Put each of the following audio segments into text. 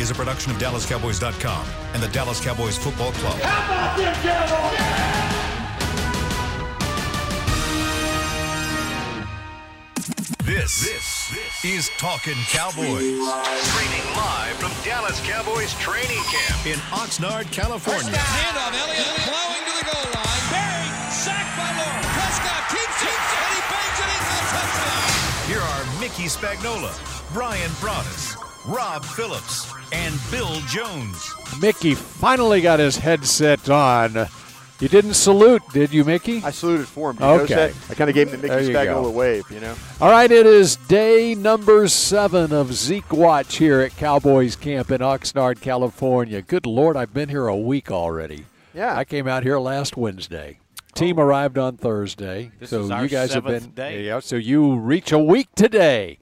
is a production of DallasCowboys.com and the Dallas Cowboys Football Club. How about them Cowboys? This, this, is Talking Cowboys. Streaming live from Dallas Cowboys training camp in Oxnard, California. Handoff, Elliott plowing to the goal line. Buried, sacked by Lawrence. Prescott keeps it, and he bangs it into the touchdown. Here are Mickey Spagnola, Brian Broaddus, Rob Phillips, and Bill Jones. Mickey finally got his headset on. You didn't salute, did you, Mickey? I saluted for him. You Okay. that? I kind of gave him the There Mickey you go. Spagnola wave, you know? All right, it is day number seven of Zeke Watch here at Cowboys Camp in Oxnard, California. Good Lord, I've been here a week already. Yeah. I came out here last Wednesday. Oh. Team arrived on Thursday, This so is our you guys have been. day. Yeah, so you reach a week today,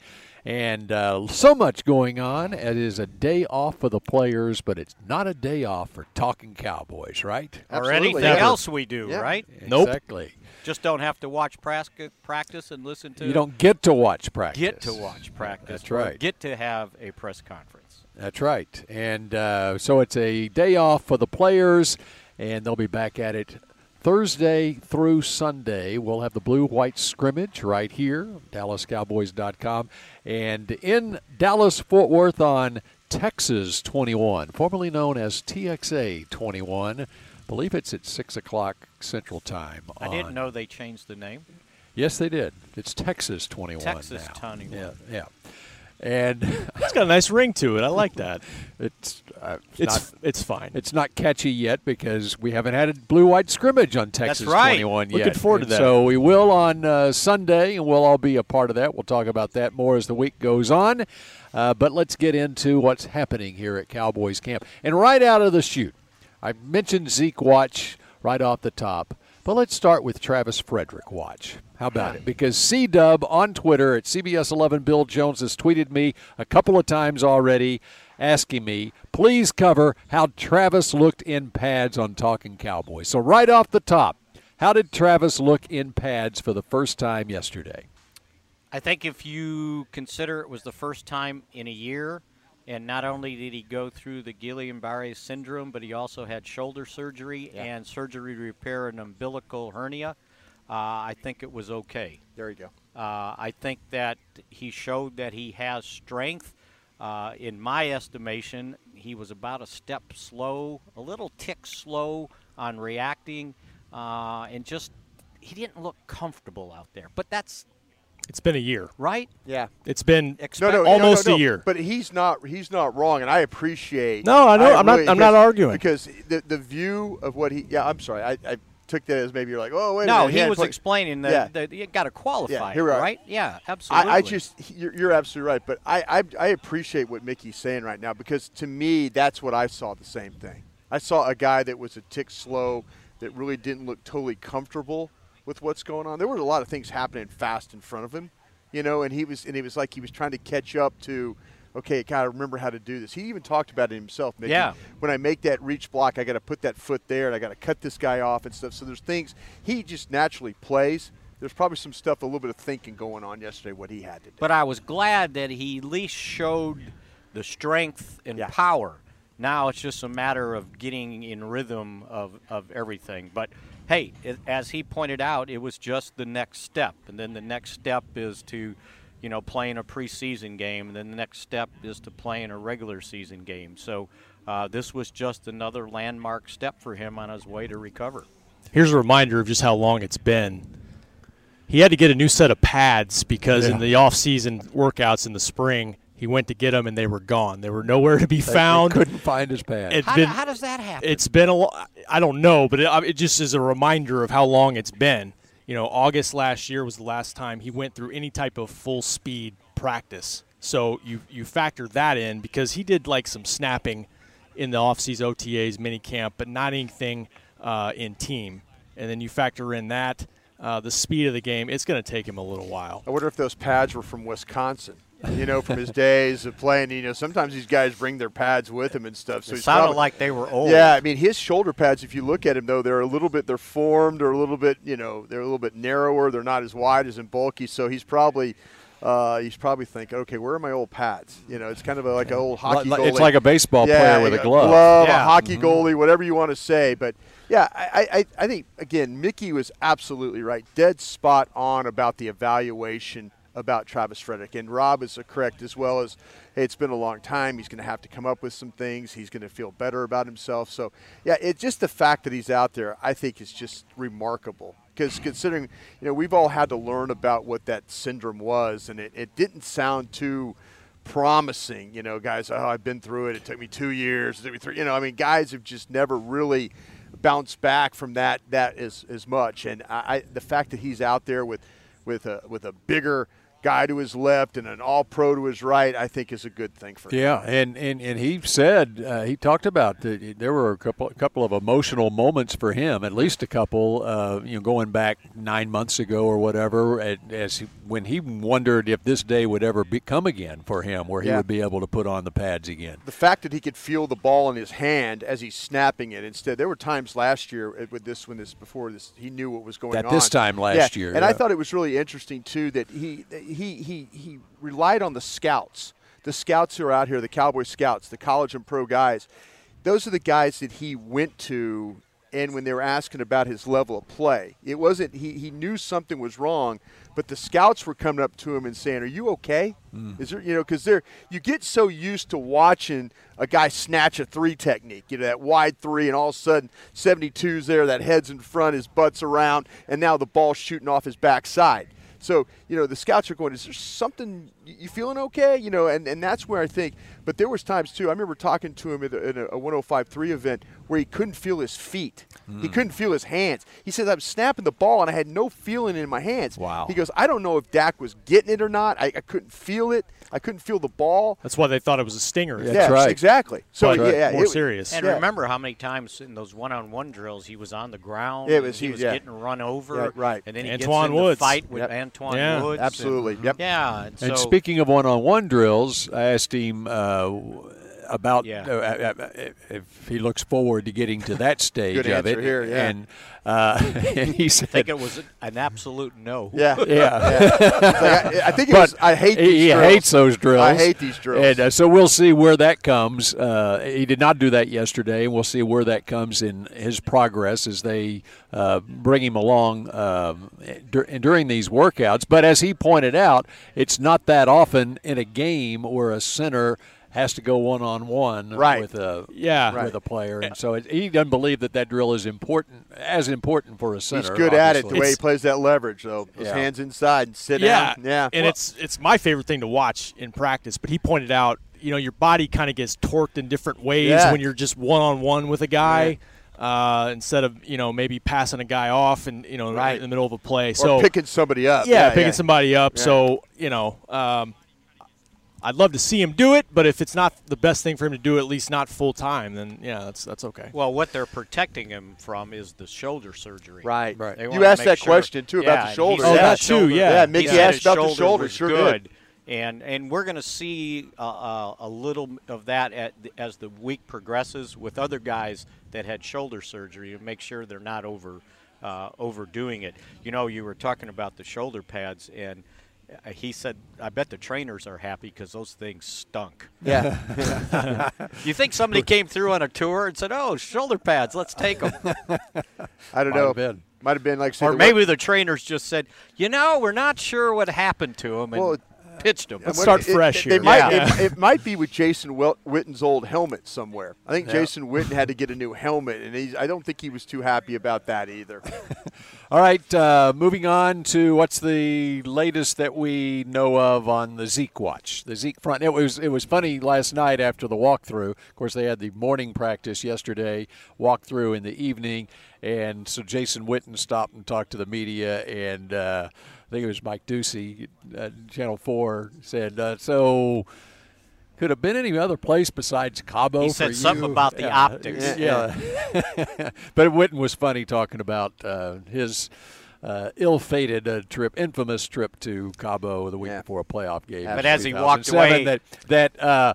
and uh, so much going on. It is a day off for the players, but it's not a day off for talking Cowboys, right? or Absolutely, anything yeah. else we do, Yeah. right? Exactly. Just don't have to watch pras- practice and listen to. You don't get to watch practice. get to watch practice. That's right. Get to have a press conference. That's right. And uh, so it's a day off for the players, and they'll be back at it Thursday through Sunday. We'll have the blue white scrimmage right here, DallasCowboys.com. And in Dallas Fort Worth on Texas 21, formerly known as TXA 21. believe it's at 6 o'clock Central Time. I didn't know they changed the name. Yes, they did. It's Texas 21 Texas now. 21. Yeah, yeah. And It's got a nice ring to it. I like that. it's uh, It's not it's fine. It's not catchy yet because we haven't had a blue-white scrimmage on Texas right. 21 Looking yet. forward to that. So we will on uh, Sunday, and we'll all be a part of that. We'll talk about that more as the week goes on. Uh, but let's get into what's happening here at Cowboys camp. And right out of the chute, I mentioned Zeke Watch right off the top. But let's start with Travis Frederick Watch. How about it? Because C Dub on Twitter at CBS 11 Bill Jones has tweeted me a couple of times already asking me, please cover how Travis looked in pads on Talking Cowboys. So, right off the top, how did Travis look in pads for the first time yesterday? I think if you consider it was the first time in a year, and not only did he go through the Guillain-Barré syndrome, but he also had shoulder surgery and surgery to repair an umbilical hernia. Uh, I think it was okay. There you go. Uh, I think that he showed that he has strength. Uh, in my estimation, he was about a step slow, a little tick slow on reacting, uh, and just he didn't look comfortable out there. But that's It's been a year. right. Yeah. It's been Expect- No, no, Almost no, no, a year. But he's not he's not wrong, and I appreciate. No, I know. I'm not- I'm not arguing. because the the view of what he. Yeah, I'm sorry. I, I took that as maybe you're like, oh wait. a No, he hadn't was played- explaining that, Yeah. you got to qualify, Yeah, you're right. right? Yeah, absolutely. I, I just you're, you're absolutely right, but I, I I appreciate what Mickey's saying right now because to me that's what I saw the same thing. I saw a guy that was a tick slow, that really didn't look totally comfortable with what's going on. There were a lot of things happening fast in front of him, you know, and he was and it was like he was trying to catch up to. Okay, got to remember how to do this. He even talked about it himself. Mickey. Yeah. When I make that reach block, I got to put that foot there, and I got to cut this guy off and stuff. So there's things he just naturally plays. There's probably some stuff, a little bit of thinking going on yesterday. What he had to do. But I was glad that he at least showed the strength and Yeah. power. Now it's just a matter of getting in rhythm of, of everything. But hey, it, as he pointed out, it was just the next step. And then the next step is to, you know, playing a preseason game. And then the next step is to playing a regular season game. So uh, this was just another landmark step for him on his way to recover. here's a reminder of just how long it's been. He had to get a new set of pads because in the off-season workouts in the spring, he went to get them and they were gone. They were nowhere to be They found. couldn't find his pads. How, been how does that happen? it's been a lo- I don't know, but it, it just is a reminder of how long it's been. You know, August last year was the last time he went through any type of full speed practice. So you you factor that in because he did like some snapping in the offseason OTAs minicamp, but not anything uh, in team. And then you factor in that uh, the speed of the game. It's going to take him a little while. I wonder if those pads were from Wisconsin. You know, from his days of playing. You know, sometimes these guys bring their pads with them and stuff. So it he's sounded probably- like they were old. Yeah, I mean his shoulder pads. If you look at him though, they're a little bit they're formed or a little bit you know they're a little bit narrower. They're not as wide as and bulky. So he's probably uh, he's probably thinking, okay, where are my old pads? You know, it's kind of a, like an old hockey. Goalie. It's like a baseball player with a glove. glove, a Yeah. hockey goalie, whatever you want to say. But yeah, I, I, I think again, Mickey was absolutely right, dead spot on about the evaluation about Travis Frederick, and Rob is correct as well as, hey, it's been a long time. He's going to have to come up with some things. He's going to feel better about himself. So yeah, it's just the fact that he's out there, I think, is just remarkable. Because considering, you know, we've all had to learn about what that syndrome was, and it, it didn't sound too promising. You know, guys, oh, I've been through it. It took me two years. It took me three. You know, I mean, guys have just never really bounced back from that that as as much. And I, the fact that he's out there with with a with a bigger guy to his left and an all pro to his right, I think is a good thing for him. Yeah, and, and, and he said uh, he talked about that there were a couple a couple of emotional moments for him, at least a couple. Uh, you know, going back nine months ago or whatever, at, as he, when he wondered if this day would ever be, come again for him, where he Yeah. would be able to put on the pads again. the fact that he could feel the ball in his hand as he's snapping it instead there were times last year uh, with this when this before this he knew what was going That on this time last Yeah, year, and i thought it was really interesting too that he he he he he relied on the scouts the scouts who are out here the cowboy scouts the college and pro guys. Those are the guys that he went to and when they were asking about his level of play it wasn't he, he knew something was wrong but the scouts were coming up to him and saying are you okay? Hmm. Is there you know because they're you get so used to watching a guy snatch a three technique you know that wide three and all of a sudden 72's there that head's in front his butt's around and now the ball's shooting off his backside so, you know, the scouts are going, is there something, you feeling okay? You know, and, and that's where I think, but there was times too, I remember talking to him at a, at a 105.3 event where he couldn't feel his feet. Hmm. He couldn't feel his hands. He says, I'm snapping the ball and I had no feeling in my hands. Wow. He goes, I don't know if Dak was getting it or not. I, I couldn't feel it. I couldn't feel the ball. That's why they thought it was a stinger. Yeah. yeah, right. exactly. So, But yeah, more it- serious. And Yeah. remember how many times in those one-on-one drills he was on the ground. It and was- he he- was yeah. getting run over. Yeah, right. And then he Antwaun gets in the fight with Yep. Antwaun Yeah. Woods. Absolutely. And, Yep. Yeah. And, And speaking of one-on-one drills, I asked him uh, about Yeah. uh, uh, uh, if he looks forward to getting to that stage of it. here, yeah. And uh, and he I said, think it was an absolute no. Yeah. "Yeah." Like, I, I think it but was, I hate he, these he drills. hates those drills. I hate these drills. And uh, so we'll see where that comes. Uh, he did not do that yesterday, and we'll see where that comes in his progress as they uh, bring him along um, dur- during these workouts. But as he pointed out, it's not that often in a game where a center has to go one on one with a Yeah. with a player, and so it, he doesn't believe that that drill is important as important for a center. He's good at it the obviously. way he plays that leverage, though. His Yeah. hands inside and sit yeah, down. Yeah. and it's it's my favorite thing to watch in practice. But he pointed out, you know, your body kind of gets torqued in different ways Yeah. when you're just one on one with a guy. Uh, instead of you know maybe passing a guy off and you know Right. in the middle of a play, or so picking somebody up. yeah, picking somebody up. Yeah. So you know, um, I'd love to see him do it, but if it's not the best thing for him to do, at least not full time, then yeah, that's that's okay. Well, what they're protecting him from is the shoulder surgery. Right. Right. You asked that sure- question, too, about the shoulder. Oh, that too, yeah. Yeah, Mickey said asked his about the shoulder shoulder, sure good. did. And and we're going to see uh, uh, a little of that at, as the week progresses with other guys that had shoulder surgery and make sure they're not over uh, overdoing it. You know, you were talking about the shoulder pads and. Uh, He said, "I bet the trainers are happy because those things stunk." Yeah. You think somebody came through on a tour and said, "Oh, shoulder pads, let's take them," I don't Might know. have been. Might have been like or the maybe the trainers just said, "You know, we're not sure what happened to him," and Well, pitched him. Let's start it- fresh it, here. They might, Yeah. it, it might be with Jason Wil- Witten's old helmet somewhere. I think Jason Witten had to get a new helmet, and he's, I don't think he was too happy about that either. All right, uh, moving on to what's the latest that we know of on the Zeke watch, the Zeke front. It was it was funny last night after the walkthrough. Of course, they had the morning practice yesterday, walkthrough in the evening, and so Jason Witten stopped and talked to the media, and uh, I think it was Mike Doocy, uh, Channel Four, said uh, so. Could have been any other place besides Cabo. He for said something you?" about the Yeah, optics. Yeah, but Witten was funny talking about uh, his uh, ill-fated uh, trip, infamous trip to Cabo the week Yeah. before a playoff game. But as he walked away- that that uh,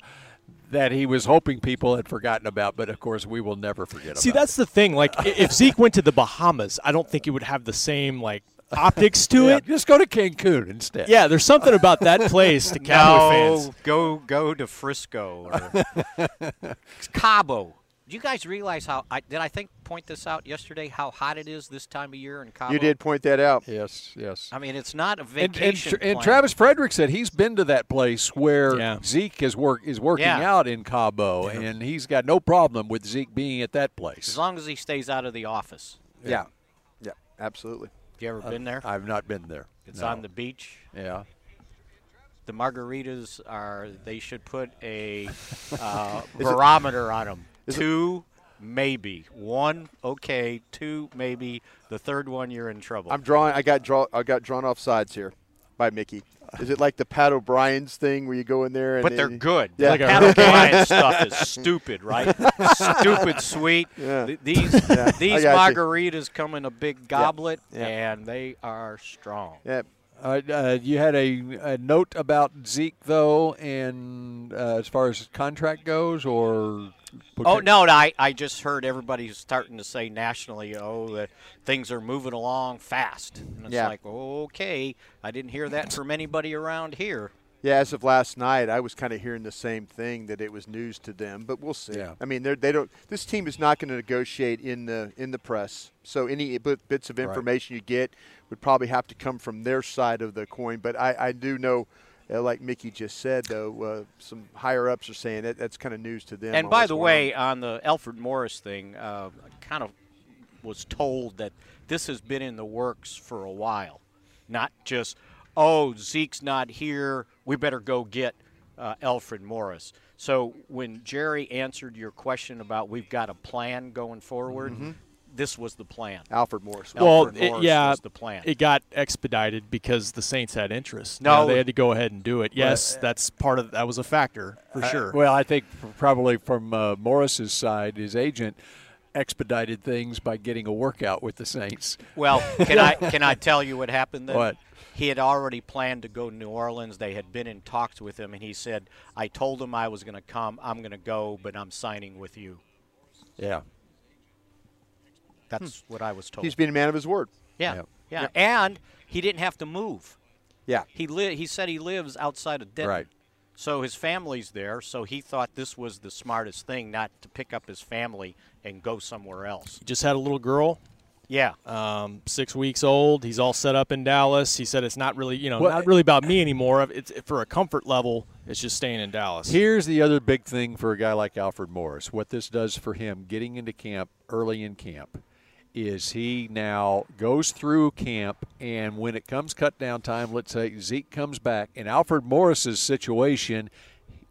that he was hoping people had forgotten about, but of course we will never forget See, about. that's the thing. Like, if Zeke went to the Bahamas, I don't think it would have the same like optics to Yeah, it. Just go to Cancun instead. Yeah, there's something about that place to Cowboy fans. No, go go to Frisco or Cabo. Do you guys realize how? I, did I think point this out yesterday? How hot it is this time of year in Cabo. You did point that out. Yes, yes. I mean, it's not a And, and, vacation. Tra- and. Travis Frederick said he's been to that place where Yeah. Zeke is work is working Yeah. out in Cabo, and he's got no problem with Zeke being at that place. as long as he stays out of the office. Yeah. Yeah, absolutely. You ever been there? I've not been there. It's No. on the beach. yeah. The margaritas are. They should put a uh, barometer on them. Two, maybe. One, okay. Two, maybe. The third one, you're in trouble. I'm drawing. I got draw. I got drawn off sides here by Mickey. Is it like the Pat O'Brien's thing where you go in there and but they're good. Yeah. The Pat O'Brien stuff is stupid, right? stupid sweet. Yeah. Th- These these got you. margaritas come in a big goblet, Yeah. and they are strong. Yeah. Uh, uh, you had a, a note about Zeke though, and uh, as far as contract goes, or Oh no, no, I, I just heard everybody starting to say nationally, oh, that things are moving along fast. And it's Yeah. like, okay, I didn't hear that from anybody around here. Yeah, as of last night, I was kind of hearing the same thing that it was news to them, but we'll see. Yeah. I mean, they're, they don't. This team is not going to negotiate in the in the press. So any bit, bits of information you get would probably have to come from their side of the coin. But I, I do know, uh, like Mickey just said, though, uh, some higher ups are saying that that's kind of news to them. And by the way, on. on the Alfred Morris thing, uh, I kind of was told that this has been in the works for a while, not just oh Zeke's not here, we better go get uh, Alfred Morris. So when Jerry answered your question about we've got a plan going forward, Mm-hmm. this was the plan. Alfred Morris. Well, Alfred it- yeah, was the plan. it got expedited because the Saints had interest. No. You know, they had to go ahead and do it. Yes, that's part of that was a factor for sure. Well, I think probably from uh, Morris's side, his agent expedited things by getting a workout with the Saints. Well, can I can I tell you what happened then? What? He had already planned to go to New Orleans. They had been in talks with him, and he said, "I told him I was going to come. I'm going to go, but I'm signing with you." Yeah. That's hmm. what I was told. He's being a man of his word. yeah, Yeah. yeah, and he didn't have to move. Yeah. He li- He said he lives outside of Denton. Right. So his family's there. So he thought this was the smartest thing, not to pick up his family and go somewhere else. He just had a little girl, Yeah. um, six weeks old. He's all set up in Dallas. He said it's not really, you know, Well, not really about me anymore. It's for a comfort level. It's just staying in Dallas. Here's the other big thing for a guy like Alfred Morris. What this does for him getting into camp early in camp is he now goes through camp and when it comes cut down time, let's say Zeke comes back in Alfred Morris's situation,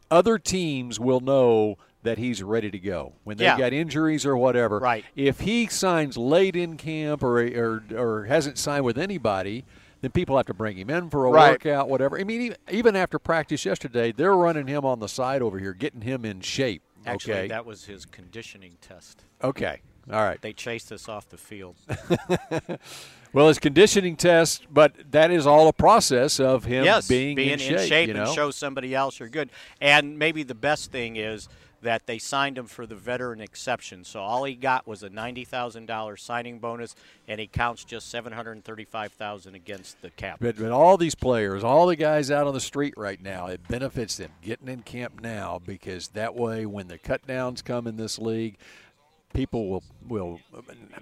other teams will know that he's ready to go. When they've Yeah. got injuries or whatever. Right. If he signs late in camp or or, or hasn't signed with anybody, then people have to bring him in for a Right. workout, whatever. I mean, even, after practice yesterday, they're running him on the side over here, getting him in shape. Actually, okay. that was his conditioning test. okay. All right. They chased us off the field. Well, his conditioning test, but that is all a process of him yes, being, in shape. you know? and show somebody else you're good. And maybe the best thing is that they signed him for the veteran exception. So all he got was a ninety thousand dollars signing bonus, and he counts just seven hundred thirty-five thousand against the cap. But, but all these players, all the guys out on the street right now, it benefits them getting in camp now because that way, when the cut downs come in this league, people will will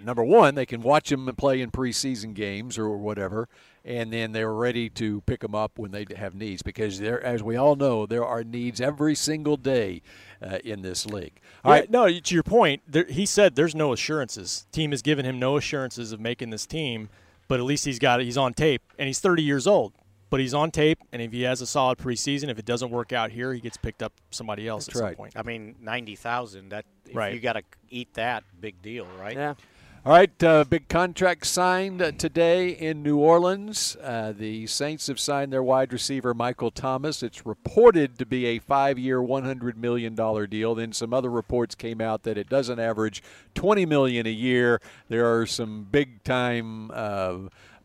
number one they can watch them play in preseason games or whatever, and then they're ready to pick them up when they have needs because there, as we all know, there are needs every single day uh, in this league. All All right, right. No, to your point, there, he said there's no assurances. Team has given him no assurances of making this team, but at least he's got it. He's on tape, and he's 30 years old. But he's on tape, and if he has a solid preseason, if it doesn't work out here, he gets picked up somebody else That's at right. some point. I mean, ninety thousand. That if Right. you got to eat that, big deal, right? Yeah. All right, uh, big contract signed uh, today in New Orleans. Uh, the Saints have signed their wide receiver Michael Thomas. It's reported to be a five-year, $100 million deal. Then some other reports came out that it doesn't average 20 million a year. There are some big-time uh,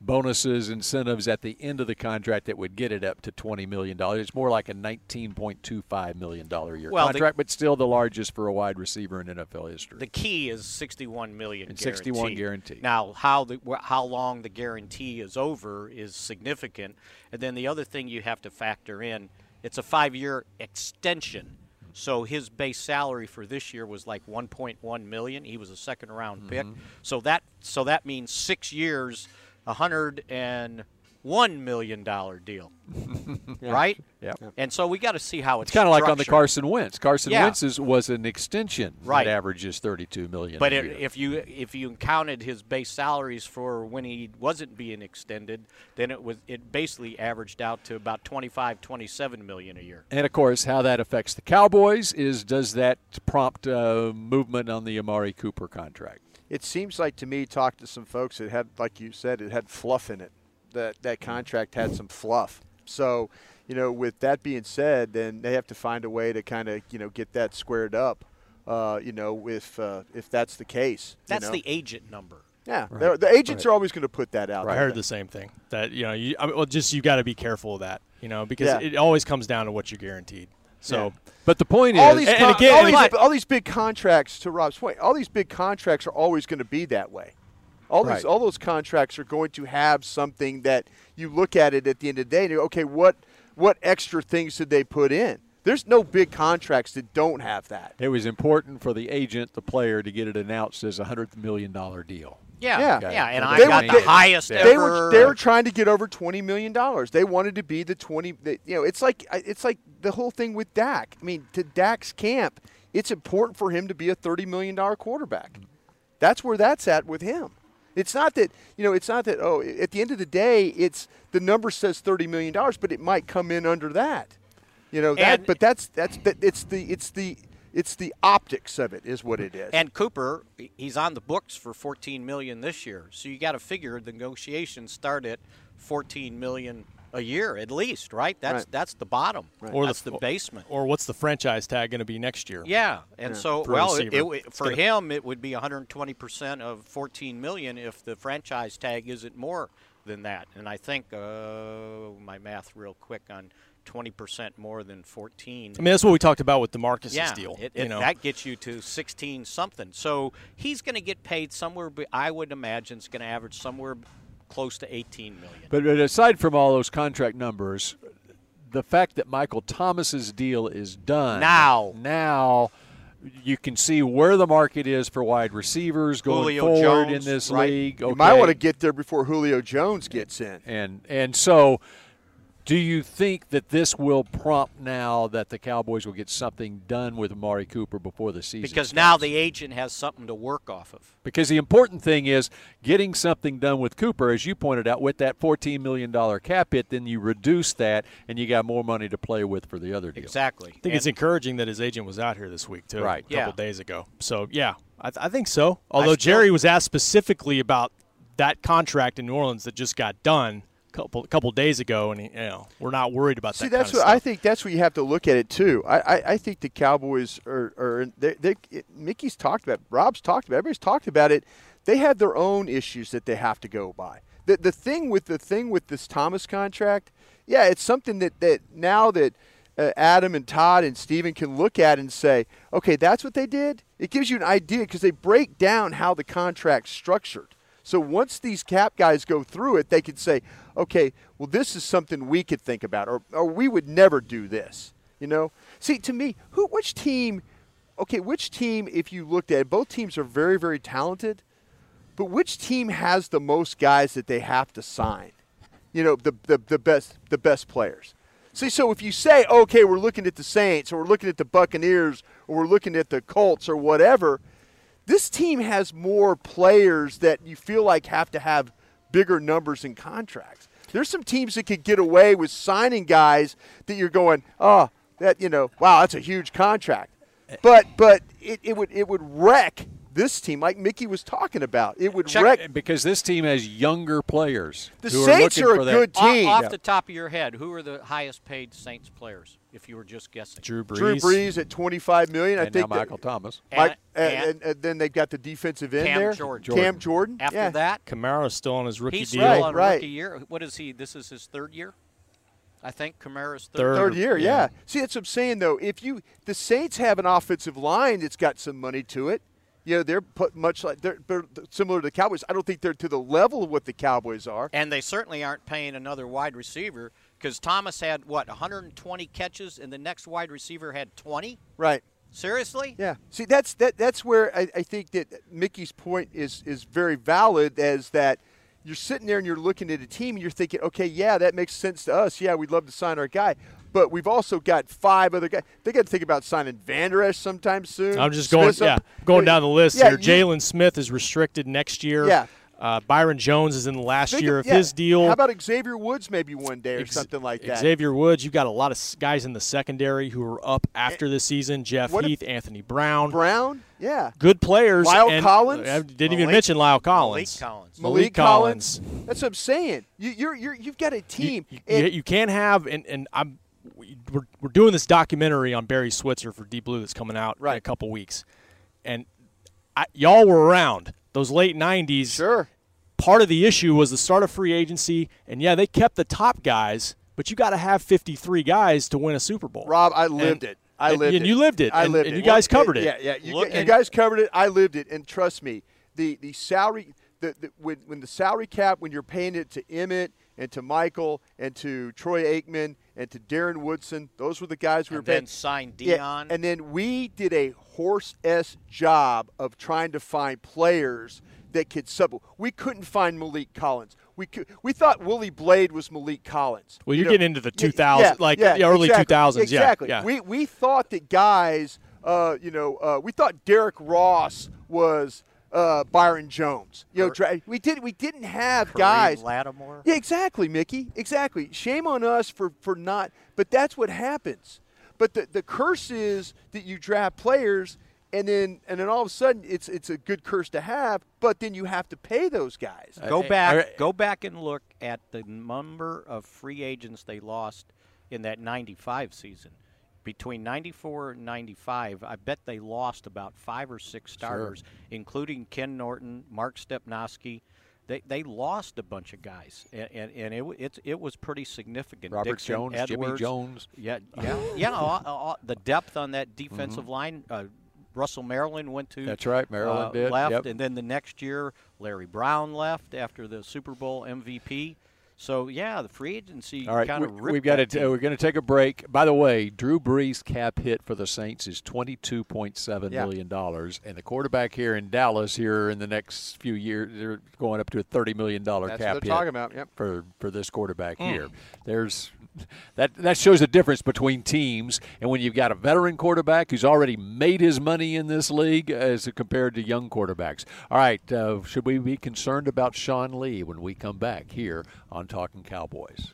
bonuses, incentives at the end of the contract that would get it up to $20 million. It's more like a $19.25 million year Well, the- contract, but still the largest for a wide receiver in NFL history. The key is 61 million. And 61 guaranteed. guaranteed. Now, how the how long the guarantee is over is significant, and then the other thing you have to factor in, it's a five-year extension. So his base salary for this year was like 1.1 million. He was a second-round pick. Mm-hmm. So that so that means six years, 101 million dollar deal, right? Yeah. And so we got to see how it's, It's kind of like on the. Carson Wentz. Carson Yeah. Wentz's was an extension Right. that averages 32 million. But a it, year. if you if you counted his base salaries for when he wasn't being extended, then it was it basically averaged out to about 25, 27 million a year. And of course, how that affects the Cowboys is does that prompt uh, movement on the Amari Cooper contract? It seems like to me, talk to some folks that had, like you said, it had fluff in it. That that contract had some fluff. So, you know, with that being said, then they have to find a way to kind of, you know, get that squared up. Uh, you know, if uh, if that's the case. you That's know. the agent number. yeah. The, the agents are always going to put that out. There. I heard the same thing. That you know, you I mean, well, just you got to be careful of that. You know, because Yeah. it always comes down to what you're guaranteed. So But the point all is, these, and- con- again- all, these, all these big contracts, to Rob's point, all these big contracts are always going to be that way. All these, all those contracts are going to have something that you look at it at the end of the day and you go, okay, what, what extra things did they put in? There's no big contracts that don't have that. it was important for the agent, the player, to get it announced as a hundred million dollar deal. Yeah, Yeah. yeah, and They I were- got the they- highest they ever. They were they were trying to get over twenty million dollars. They wanted to be the twenty. The, you know, it's like it's like the whole thing with Dak. I mean, to Dak's camp, it's important for him to be a thirty million dollar quarterback. That's where that's at with him. It's not that you know. It's not that. Oh, at the end of the day, it's the number says thirty million dollars, but it might come in under that. You know that. And- but that's that's that. It's the it's the it's the optics of it is what it is. And Cooper, he's on the books for 14 million this year. So you got to figure the negotiations start at 14 million a year at least, right? That's Right. that's the bottom. Or that's the- the, basement. or what's the franchise tag going to be next year? Yeah, and so For well, it, it, for him it would be 120 percent of 14 million if the franchise tag isn't more than that. And I think uh, my math real quick on 20 percent more than 14. I mean, that's what we talked about with Demarcus's yeah, deal. it, you it- know, that gets you to 16 something. So he's going to get paid somewhere. I would imagine it's going to average somewhere close to 18 million. But, but aside from all those contract numbers, the fact that Michael Thomas's deal is done Now. now you can see where the market is for wide receivers going Julio forward Jones, in this right. league. you might want to get there before Julio Jones gets in. and and so do you think that this will prompt now that the Cowboys will get something done with Amari Cooper before the season? Because starts? now the agent has something to work off of. Because the important thing is getting something done with Cooper, as you pointed out, with that $14 million cap hit, then you reduce that and you got more money to play with for the other deal. Exactly. I think it's encouraging that his agent was out here this week too. Right. A couple Yeah. days ago. So yeah, I, th- I think so. Although still- Jerry was asked specifically about that contract in New Orleans that just got done a couple couple days ago, and you know we're not worried about See, that. that's kind of what I think. That's what you have to look at it too. I, I, I think the Cowboys are, are they, they, Mickey's talked about, Rob's talked about, everybody's talked about it. They have their own issues that they have to go by. The the thing with the thing with this Thomas contract, yeah, it's something that that now that uh, Adam and Todd and Steven can look at and say, okay, that's what they did. It gives you an idea because they break down how the contract's structured. So once these cap guys go through it, they could say, okay, well, this is something we could think about, or, or we would never do this. You know? See, to me, who, which team, okay, which team, if you looked at it, both teams are very, very talented, but which team has the most guys that they have to sign? You know, the, the, the best the best players. See, so if you say, okay, we're looking at the Saints, or we're looking at the Buccaneers, or we're looking at the Colts, or whatever, this team has more players that you feel like have to have bigger numbers in contracts. There's some teams that could get away with signing guys that you're going, oh, that you know, wow, that's a huge contract. Eh. But but it, it would it would wreck this team, like Mickey was talking about. It would Check- wreck. because this team has younger players. The who Saints are, are a for good team. off Yeah. the top of your head, who are the highest paid Saints players? If you were just guessing, Drew Brees. Drew Brees at 25 million. I And now think that- Michael Thomas. Mike, And- uh, and, and, and then they've got the defensive end Cam there. Jordan. Cam Jordan. After yeah. that, Kamara's still on his rookie he's deal. still Right, on right. rookie year. What is he? This is his third year. I think Kamara's third. Third. Third year, yeah. Yeah. See, that's what I'm saying though. If you the Saints have an offensive line that's got some money to it, you know they're put much like they're, they're similar to the Cowboys. I don't think they're to the level of what the Cowboys are. And they certainly aren't paying another wide receiver because Thomas had what 120 catches, and the next wide receiver had 20. Right. Seriously? Yeah. See, that's that. That's where I, I think that Mickey's point is is very valid. As that you're sitting there and you're looking at a team and you're thinking, okay, yeah, that makes sense to us. Yeah, we'd love to sign our guy, but we've also got five other guys. They got to think about signing Van Der Esch sometime soon. I'm just going, Smith's yeah, up- going down the list Yeah, here. Jaylon Smith is restricted next year. Yeah. Uh, Byron Jones is in the last think year of yeah, his deal. How about Xavier Woods maybe one day or Ex- something like that? Xavier Woods, you've got a lot of guys in the secondary who are up after this season. Jeff what if- Heath, Anthony Brown, Brown, yeah. good players. Lyle and- Collins? I didn't even mention Lyle Collins. Maliek Collins. Maliek Maliek Collins. That's what I'm saying. You, you're you're you've got a team. You, and- you, you can't have, and, and I'm, we're, we're doing this documentary on Barry Switzer for Deep Blue that's coming out in a couple weeks, and I, y'all were around those late '90s. sure. Part of the issue was the start of free agency, and yeah, they kept the top guys, but you got to have 53 guys to win a Super Bowl. Rob, I lived And- it. I and- lived and it. you lived it, I and- lived and it. you guys Well, covered it. Yeah, yeah. You, Look you guys covered it. I lived it, and trust me, the the salary, the, the when when the salary cap, when you're paying it to Emmitt and to Michael and to Troy Aikman and to Darren Woodson, those were the guys we And were paying. then sign Yeah, Deion. and then we did a horse s job of trying to find players that could sub. We couldn't find Maliek Collins. We could, we thought Willie Blade was Maliek Collins. Well, You you're know, getting into the 2000s, yeah, like yeah, the early exactly, 2000s, yeah, Exactly. yeah. We we thought that guys, uh, you know, uh, we thought Derek Ross was uh, Byron Jones. You know, dra- we did we didn't have Kareem guys. Larrimore. Yeah, exactly, Mickey. Exactly. Shame on us for, for not, but that's what happens. But the, the curse is that you draft players and then and then all of a sudden it's it's a good curse to have, but then you have to pay those guys. Go Uh, back. uh, go back and look at the number of free agents they lost in that '95 season. Between '94 and '95, I bet they lost about five or six starters, including Ken Norton, Mark Stepnoski. They, they lost a bunch of guys, and, and, and it, it's it was pretty significant. Robert Dixon, Jones, Jimmy Jones. Yeah, yeah, yeah. all- all- the depth on that defensive Mm-hmm. line. Uh, Russell Maryland went to. That's right, Maryland uh, did, left, yep. and then the next year Larry Brown left after the Super Bowl MVP. So yeah, the free agency All right, kind we, of ripped we've got to. We're going to take a break. By the way, Drew Brees' cap hit for the Saints is twenty-two point seven Yeah. million dollars, and the quarterback here in Dallas here in the next few years, they're going up to a thirty million dollar That's cap what they're hit talking about, yep. for for this quarterback here. There's that that shows the difference between teams, and when you've got a veteran quarterback who's already made his money in this league as compared to young quarterbacks. All right, uh, should we be concerned about Sean Lee when we come back here on Talking Cowboys?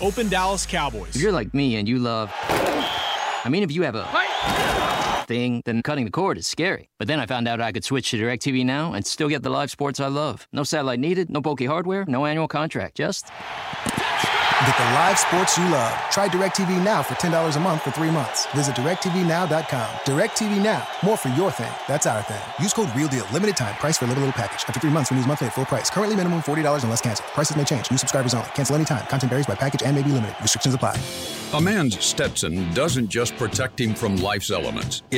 open Dallas Cowboys. If you're like me and you love. I mean, if you have a thing, then cutting the cord is scary. But then I found out I could switch to DirecTV Now and still get the live sports I love. No satellite needed, no bulky hardware, no annual contract, just. Get the live sports you love. Try DirecTV Now for $10 a month for three months. Visit DirecTVNow.com. DirecTV Now. More for your thing. That's our thing. Use code REALDEAL. Limited time. Price for a little, little package. After three months, renews monthly at full price. Currently minimum $40 unless canceled. Prices may change. New subscribers only. Cancel anytime. Content varies by package and may be limited. Restrictions apply. A man's Stetson doesn't just protect him from life's elements, it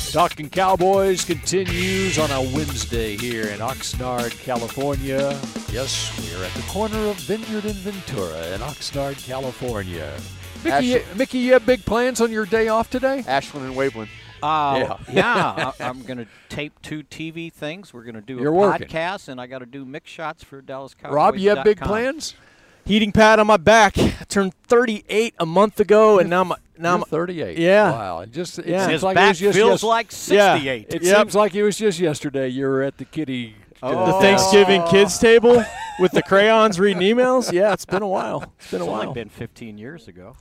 Talking Cowboys continues on a Wednesday here in Oxnard, California. Yes, we're at the corner of Vineyard and Ventura in Oxnard, California. Mickey, Ashland. Mickey, you have big plans on your day off today? Ashland and Waveland. Uh, Yeah. yeah, I, I'm going to tape two TV things. We're going to do You're a working. podcast, and I got to do mix shots for Dallas Cowboys. Rob, you have big plans? Heating pad on my back. I turned 38 a month ago, and now I'm now You're I'm 38. Yeah. Wow. It just it Yeah. seems His like back it was just feels yes- like Yeah. 68. It Yep. seems like it was just yesterday. You were at the kitty. the oh. Thanksgiving kids table with the crayons reading emails. Yeah, it's been a while. It's been a while. It's only been 15 years ago.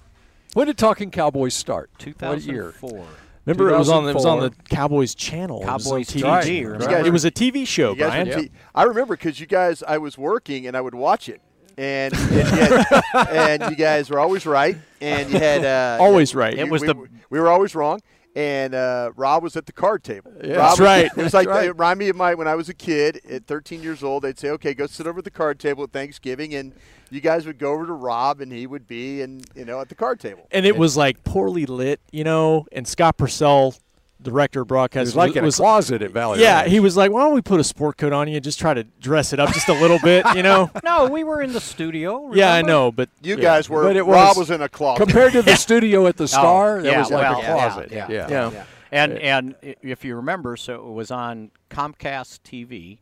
When did Talking Cowboys start? What year? 2004. Remember, it was on it was on the Cowboys channel. It was Cowboys TV. Right. You remember? guys It was a TV show, Brian. were te- I remember because you guys, I was working and I would watch it, and and, yet- and you guys were always right, and you had uh, Always right. It was we, the- we were always wrong, and uh, Rob was at the card table. Yeah. Rob That's was- right. It was like That's right. it reminded me of my when I was a kid at 13 years old. They'd say, "Okay, go sit over at the card table at Thanksgiving," and you guys would go over to Rob, and he would be, and you know, at the card table. and it was like poorly lit, you know. And Scott Purcell, director of It broadcast, was like in a closet at Valley Yeah, Ranch. he was like, "Why don't we put a sport coat on you? and Just try to dress it up just a little bit, you know." No, we were in the studio. yeah, I know, but You yeah. guys were. But it Rob was- was in a closet. Compared to the studio at the oh, Star, that yeah, was like a yeah, closet. yeah, yeah. Yeah. And and if you remember, so it was on Comcast TV,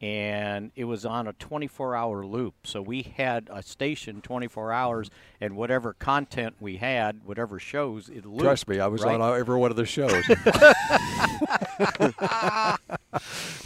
and it was on a 24-hour loop. So we had a station 24 hours, and whatever content we had, whatever shows, it looped. Trust me, I was right? on every one of the shows.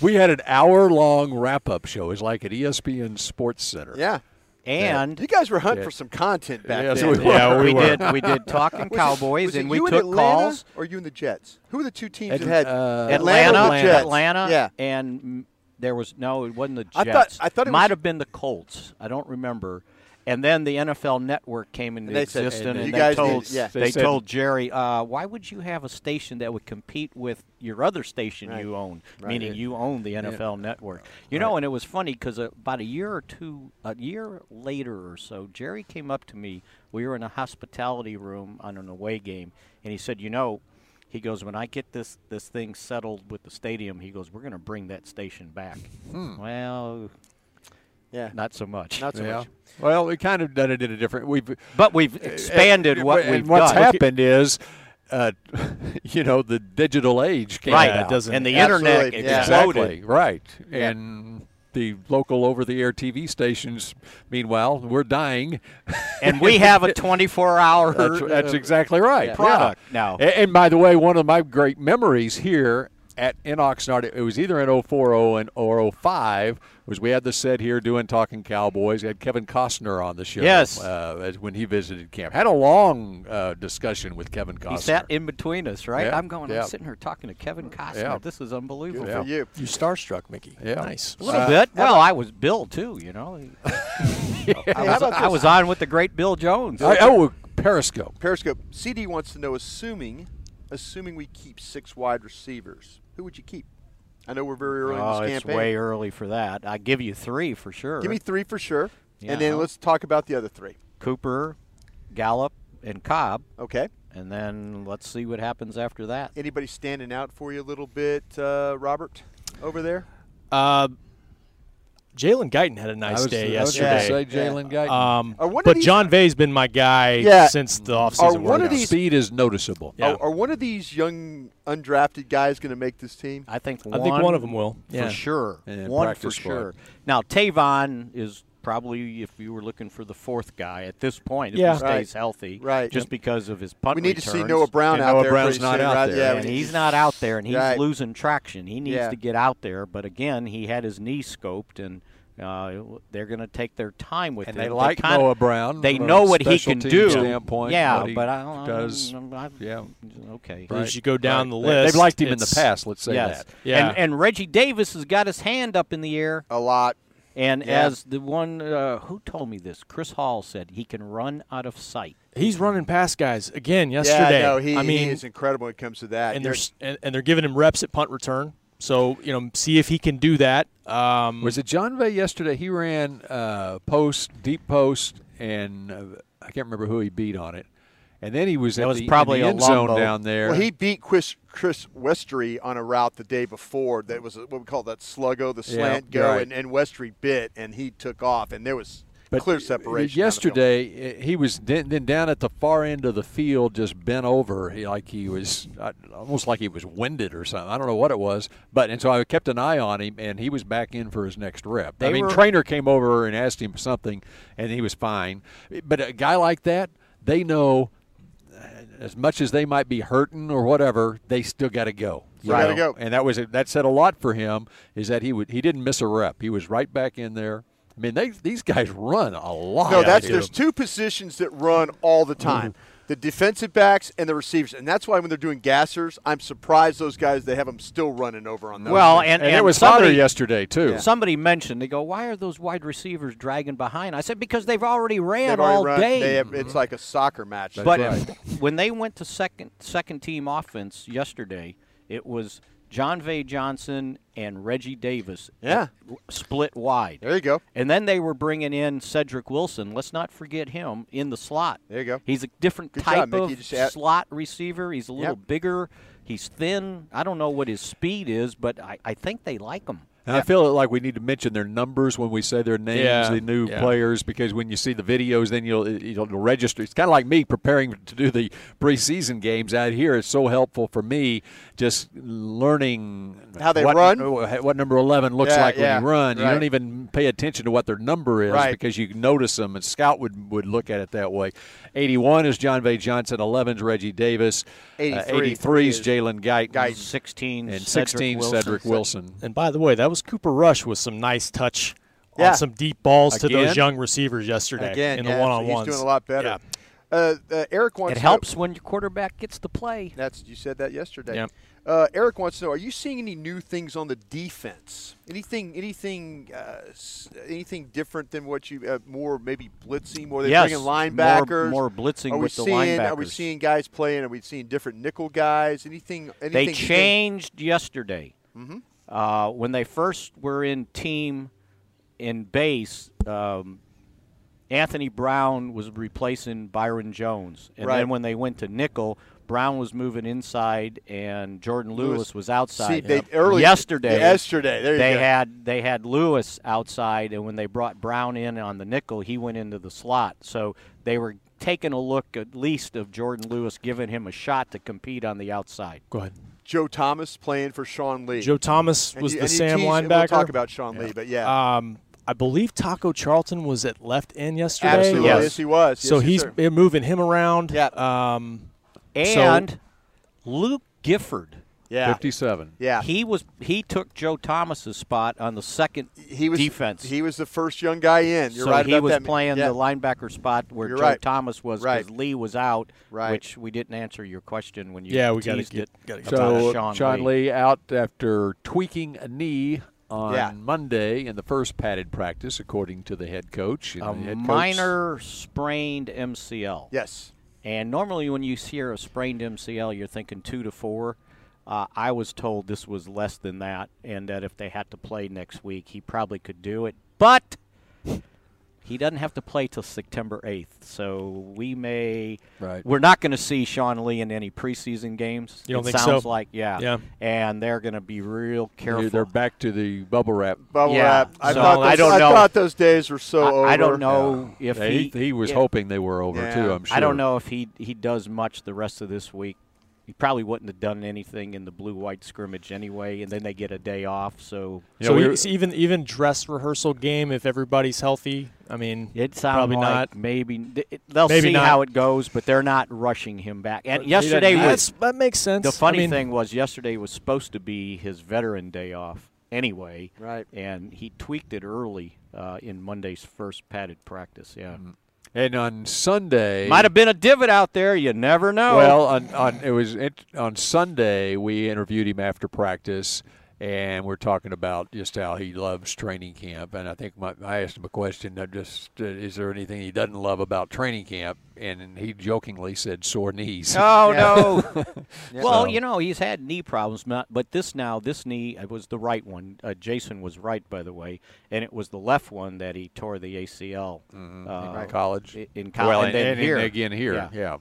we had an hour-long wrap-up show. It was like at ESPN Sports Center. Yeah. And You guys were hunting Yeah. for some content back Yes, then. we were. Yeah, we we did we did talking Cowboys, it and we you took in Atlanta calls. Or you in the Jets? Who were the two teams At- that had uh, Atlanta, or the Jets? Atlanta, Yeah. and there was no, it wasn't the I Jets. thought- I thought it might was- have been the Colts. I don't remember. And then the NFL Network came into And they said- existence, and and, they told did- yeah. they, They said- told Jerry, uh, "Why would you have a station that would compete with your other station Right. you own? Right. Meaning Yeah. you own the NFL Network." You know, and it was funny because about a year or two, a year later or so, Jerry came up to me. We were in a hospitality room on an away game, and he said, "You know." He goes, when I get this this thing settled with the stadium, he goes, we're going to bring that station back. Well, Yeah. not so much. Not so Yeah. much. Well, we kind of done it in a different. We've but we've expanded and- what and we've what's done. happened is, uh, you know, the digital age came Right, out. doesn't- and the internet Absolutely, yeah. exploded. Exactly. Right. Yeah. And the local over-the-air TV stations, meanwhile, we're dying. And we have a 24-hour That's, that's exactly right. uh, product yeah. now. And, and by the way, one of my great memories here at in Oxnard, it was either in 04 and or 05, was we had the set here doing Talking Cowboys. We had Kevin Costner on the show. Yes. Uh, when he visited camp. Had a long uh, discussion with Kevin Costner. He sat in between us, right? Yeah, I'm going. yeah. I'm sitting here talking to Kevin Costner. Yeah. This is unbelievable. Good Yeah. for you. You starstruck, Mickey. Yeah. Nice. A little Uh, bit. Well, I was Bill too. You know. I, was, I was on with the great Bill Jones. I, oh, Periscope. Periscope. CD wants to know, assuming, assuming we keep six wide receivers, who would you keep? I know we're very early oh, in this it's way early for that. I give you three for sure. Give me three for sure, Yeah. and then let's talk about the other three. Cooper, Gallup, and Cobb. Okay. And then let's see what happens after that. Anybody standing out for you a little bit, uh, Robert, over there? Uh, Jalen Guyton had a nice was- day I yesterday. gonna say Jalen Guyton. Um, Are one of but these- Jon'Vea's been my guy Yeah. since the offseason. Are one of these- Speed is noticeable. Yeah. Are, are one of these young undrafted guys going to make this team? I think I think one of them will. for Yeah. sure. And one for practice squad. sure. Now Tavon is probably if you were looking for the fourth guy at this point, if Yeah. he stays Right. healthy, Right. just Yep. because of his punt We need to see. Noah Brown And out Noah there. Brown's not soon, out right? there. Yeah, and he's not out there, and he's Right. losing traction. He needs Yeah. to get out there. But again, he had his knee scoped, and uh, they're going to take their time with And him. they like kinda- Noah Brown They know what he can do. standpoint, yeah, what he but I does. I, Yeah. Okay. But As you go down the list, They've liked him in the past. Let's say yes. that. Yeah. And, and Reggie Davis has got his hand up in the air. a lot. And Yeah. as the one uh, who told me this, Chris Hall said he can run out of sight. He's running past guys again yesterday. Yeah, no, he, I mean, he is incredible when it comes to that. and You're- they're and, and they're giving him reps at punt return. So you know, see if he can do that. Um, Was it Jon'Vea yesterday? He ran uh, post, deep post, and uh, I can't remember who he beat on it. And then he was That was the, in probably the a end zone Lumbo. down there. Well, he beat Chris, Chris Westry on a route the day before that was what we call that sluggo, the slant you're go, right. and, and Westry bit, and he took off, and there was But clear separation. down the field. Yesterday, he was then then down at the far end of the field, just bent over, he, like he was uh, almost like he was winded or something. I don't know what it was, but and so I kept an eye on him, and he was back in for his next rep. I mean, were- trainer came over and asked him something, and he was fine. But a guy like that, they know. As much as they might be hurting or whatever, they still got to go. Still gotta go. And that was that said a lot for him. Is that he would he didn't miss a rep. He was right back in there. I mean, they, these guys run a lot. No, that's there's two positions that run all the time. Mm-hmm. The defensive backs and the receivers, and that's why when they're doing gassers, I'm surprised those guys they have them still running over on those. Well, things. and, And, it was hotter somebody, yesterday too. Somebody mentioned they go, "Why are those wide receivers dragging behind?" I said, "Because they've already ran They've already all run- day." they have- it's mm-hmm. like a soccer match. but right. when they went to second second team offense yesterday, it was Jon'Vea Johnson and Reggie Davis. Yeah. split wide. there you go. And then they were bringing in Cedric Wilson. Let's not forget him in the slot. There you go. He's a different Good type job, of slot receiver. He's a little Yep. bigger. He's thin. I don't know what his speed is, but I, I think they like him. And I feel like we need to mention their numbers when we say their names, Yeah. the new Yeah. players, because when you see the videos, then you'll you'll register. It's kind of like me preparing to do the preseason games out here. It's so helpful for me just learning How they what, run? Oh, what number eleven looks Yeah, like yeah, when you run. You don't even pay attention to what their number is Right. because you notice them. And Scout would would look at it that way. Eighty-one is Jon'Vea Johnson. Eleven is Reggie Davis. Uh, 83 Eighty-three is is Jalen Guyton. Guyton. 16 And Cedric sixteen Wilson. Cedric Wilson. and by the way, that was Cooper Rush with some nice touch Yeah. on some deep balls to those young receivers yesterday Again, in yeah, the one-on-ones. He's doing a lot better. Yeah. Uh, uh, Eric wants It to helps when your quarterback gets to play. That's you said that yesterday. Yep. Uh, Eric wants to know: Are you seeing any new things on the defense? Anything, anything, uh, anything different than what you uh, more maybe blitzing? More they Yes, bringing more- linebackers. more blitzing are we with the seeing, Are we seeing guys playing? Are we seeing different nickel guys? Anything? anything They changed yesterday. Mm-hmm. Uh, when they first were in team in base, um, Anthony Brown was replacing Byron Jones. And Right. then when they went to nickel, Brown was moving inside and Jordan Lewis, Lewis. was outside. See, they- early- yesterday, yesterday, there you they go. had they had Lewis outside, and when they brought Brown in on the nickel, he went into the slot. So they were taking a look at least of Jordan Lewis, giving him a shot to compete on the outside. Go ahead. Joe Thomas playing for Sean Lee. Joe Thomas was you- the and you Sam teased- linebacker. We'll talk about Sean Lee, but yeah, Um, I believe Taco Charlton was at left end yesterday. absolutely. yes. Yes. he was. So Yes, yes, he's sir. moving him around. Yeah. Um, And Luke Gifford. Yeah, Fifty-seven. yeah. He was he took Joe Thomas's spot on the second he was defense. He was the first young guy in. You're so right he about was that. playing yeah. the linebacker spot where You're Joe right. Thomas was Right. because Lee was out, Right. which we didn't answer your question when you Yeah, we gotta teased get- it gotta get about So Sean, Sean Lee. Lee out after tweaking a knee on Yeah. Monday in the first padded practice, according to the head coach. A the head coach- minor sprained MCL. Yes. And normally, when you hear a sprained MCL, you're thinking two to four. Uh, I was told this was less than that, and that if they had to play next week, he probably could do it. But he doesn't have to play till September 8th. So we may. Right. We're not going to see Sean Lee in any preseason games. You don't it think so? sounds like yeah. Yeah. And they're going to be real careful. They're back to the bubble wrap. Bubble Yeah, wrap. I so thought those, I don't know. thought those days were so I, over. I don't know if Yeah, he, he, was yeah. hoping they were over Yeah. too. I'm sure. I don't know if he he does much the rest of this week. He probably wouldn't have done anything in the blue white scrimmage anyway, and then they get a day off. So You so know, we e- so even even dress rehearsal game if everybody's healthy. I mean, it sounds probably like not. maybe th- they'll Maybe see not. how it goes, but they're not rushing him back. And He yesterday was That's, that makes sense. the funny I mean, thing was yesterday was supposed to be his veteran day off anyway, Right. and he tweaked it early uh, in Monday's first padded practice. Yeah, And on Sunday, might have been a divot out there. You never know. Well, on, on it was int- on Sunday we interviewed him after practice, and we're talking about just how he loves training camp. And I think my, I asked him a question: uh, just uh, is there anything he doesn't love about training camp? And he jokingly said sore knees. Oh no! Well, So- you know he's had knee problems, but this now this knee uh, was the right one. Uh, Jason was right, by the way, and it was the left one that he tore the ACL uh, Mm-hmm. in college. In college, well, and, then and here again here, Yeah. yeah.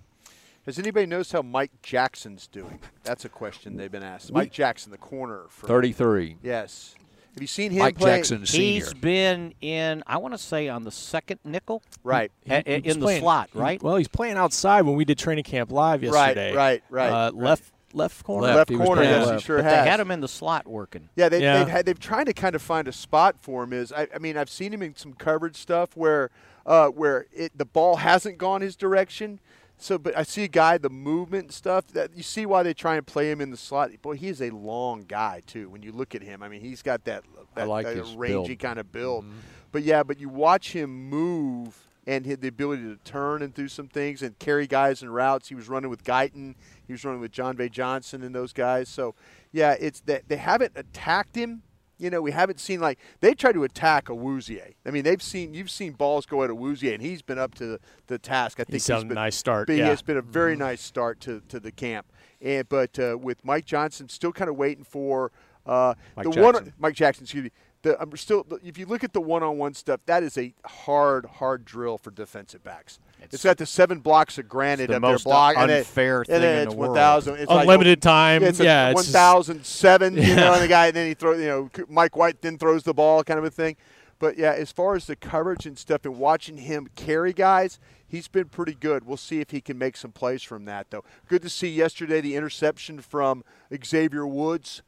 Has anybody noticed how Mike Jackson's doing? That's a question they've been asked. Mike Jackson, the corner. For, Thirty-three. Yes. Have you seen him Mike play? Jackson Senior. He's been in, I want to say, on the second nickel, Right. a- a- he was in the playing- slot, he- right? Well, he's playing outside when we did training camp live yesterday. right, right, Uh, right. Left left corner. Left, Left corner, playing yes, he sure but has. they had him in the slot working. Yeah, they've, Yeah. they've had they've trying to kind of find a spot for him. Is I, I mean I've seen him in some coverage stuff where uh, where it, the ball hasn't gone his direction. So, but I see a guy the movement stuff that you see why they try and play him in the slot. Boy, he is a long guy too. When you look at him, I mean he's got that that, like that rangy build. kind of build. Mm-hmm. But yeah, but you watch him move and the ability to turn and do some things and carry guys in routes. He was running with Guyton. He was running with Jon'Vea Johnson and those guys. So yeah, it's that they haven't attacked him. You know, we haven't seen like they tried to attack a Awuzie. I mean, they've seen you've seen balls go at a Awuzie, and he's been up to the, the task. I think He's a been, nice start, yeah. It's been a very nice start to, to the camp. And but uh, with Mike Johnson still kind of waiting for uh, Mike the Jackson. one Mike Jackson, excuse me. The, I'm still if you look at the one-on-one stuff, that is a hard, hard drill for defensive backs. It's got the seven blocks of granite the up their most block, and then- unfair and thing then in it's the world. 1,000. It's like Unlimited time. it's Yeah, it's just- 1,007. You know, and the guy, and then he throws. You know, Mike White then throws the ball, kind of a thing. But yeah, as far as the coverage and stuff, and watching him carry guys, he's been pretty good. We'll see if he can make some plays from that, though. Good to see yesterday the interception from Xavier Woods.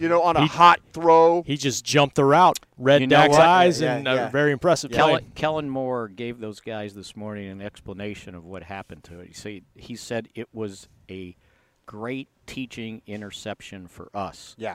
You know, on a He- hot throw. He just jumped the route, read You know Dak's what? eyes, Yeah, and yeah, uh, yeah. very impressive play. Kellen, Kellen Moore gave those guys this morning an explanation of what happened to it. He said, he said it was a great teaching interception for us. Yeah.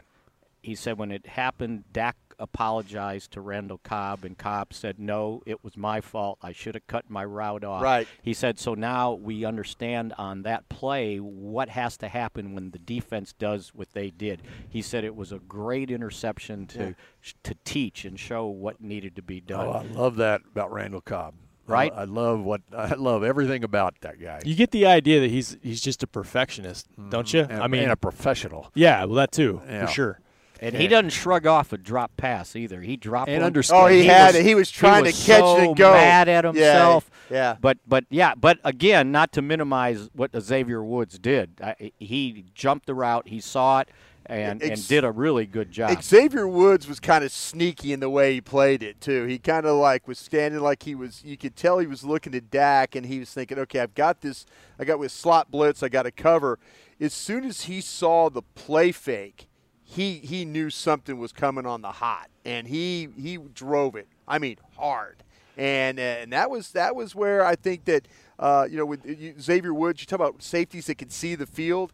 He said when it happened, Dak apologized to Randall Cobb, and Cobb said, "No, it was my fault. I should have cut my route off." Right. He said, "So now we understand on that play what has to happen when the defense does what they did." He said it was a great interception to to teach and show what needed to be done. Oh, I love that about Randall Cobb. Right? I, love what I love everything about that guy. You get the idea that he's he's just a perfectionist, don't you? Mm-hmm. And- I mean, and a professional. Yeah, well, that too, Yeah. for sure. And he doesn't shrug off a drop pass either. He dropped And one. understand- Oh, he had it. He was trying was to catch so it and go. Mad at himself. yeah. yeah. But but yeah. But again, not to minimize what Xavier Woods did. I, he jumped the route. He saw it and, Ex- and did a really good job. Xavier Woods was kind of sneaky in the way he played it too. He kind of like was standing like he was. You could tell he was looking at Dak, and he was thinking, "Okay, I've got this. I got with slot blitz. I got to cover." As soon as he saw the play fake, he he knew something was coming on the hot, and he he drove it. I mean, hard. And uh, and that was that was where I think that uh, you know with you, Xavier Woods, you talk about safeties that can see the field.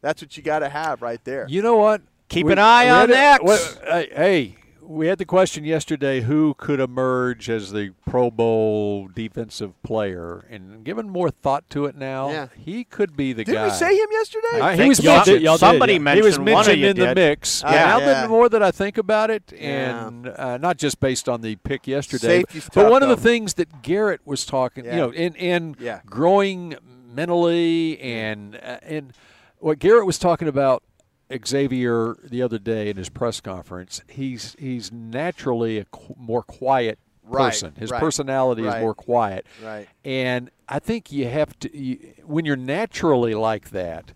That's what you got to have right there. You know what? Keep We- an eye on that. a- X. hey, hey, we had the question yesterday: Who could emerge as the Pro Bowl defensive player? And given more thought to it now, Yeah. he could be the guy. Didn't we say him yesterday? Uh, he was y'all mentioned. did- y'all did, somebody yeah. mentioned. He was One of mentioned you in the did. mix. Oh, and now yeah. that the more that I think about it, Yeah. and uh, not just based on the pick yesterday, Safety's but tough, one of the things that Garrett was talking, Yeah. you know, in in Yeah. growing mentally and uh, and what Garrett was talking about Xavier the other day in his press conference, he's he's naturally a qu- more quiet Right, person. His right, personality right. is more quiet. Right. And I think you have to you, when you're naturally like that.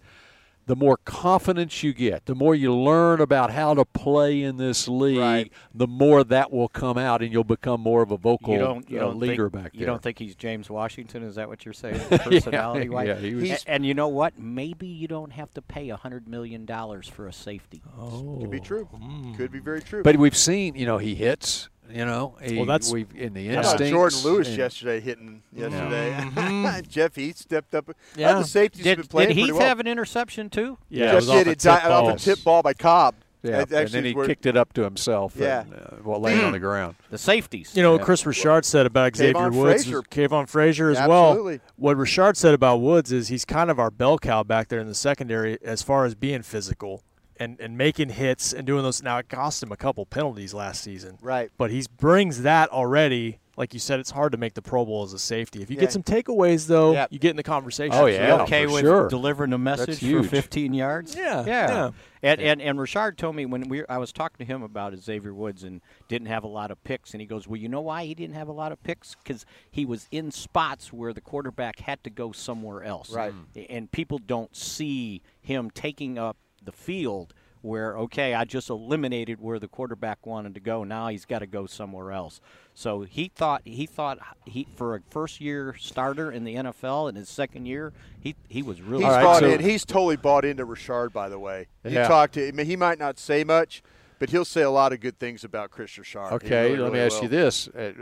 The more confidence you get, the more you learn about how to play in this league, Right. the more that will come out, and you'll become more of a vocal You don't, you uh, don't leader think, back there. You don't think he's James Washington? Is that what you're saying? Yeah, Personality wise, yeah, he was- A- and you know what? Maybe you don't have to pay a hundred million dollars for a safety. Oh, Could be true. Could be very true. But we've seen, you know, he hits. You know, he, Well, that's- we've in the How about instincts. Jordan Lewis and- yesterday hitting yesterday. Mhm. Jeff Heath stepped up. Yeah. Yeah. the safeties have been Did, playing did pretty Heath well. have an interception too? Yeah, it Jeff was off did a it tip di- off ball. a tip ball by Cobb. Yeah, That and then he is where- kicked it up to himself. Yeah. and, uh, well, laying on the ground. The safeties. You know what Yeah. Kris Richard said about Xavier Kavon Woods, Frazier. was- Kavon Frazier as Absolutely. well. What Richard said about Woods is he's kind of our bell cow back there in the secondary as far as being physical and, and making hits and doing those. Now it cost him a couple penalties last season, Right. but he brings that already. Like you said, it's hard to make the Pro Bowl as a safety. If you Yeah. get some takeaways, though, Yep. you get in the conversation. Oh, yeah. okay for with sure. delivering a message for 15 yards? Yeah, yeah. yeah. And, and and Richard told me when we I was talking to him about Xavier Woods and didn't have a lot of picks, and he goes, "Well, you know why he didn't have a lot of picks? Because he was in spots where the quarterback had to go somewhere else, Right. And people don't see him taking up the field." Where okay, I just eliminated where the quarterback wanted to go. Now he's got to go somewhere else. So he thought he thought he for a first year starter in the NFL in his second year, he he was really He's All right, bought so- in. He's totally bought into Richard, by the way. You Yeah. talk to him. He might not say much, but he'll say a lot of good things about Kris Richard. Okay, really, let me ask will. you this: Uh,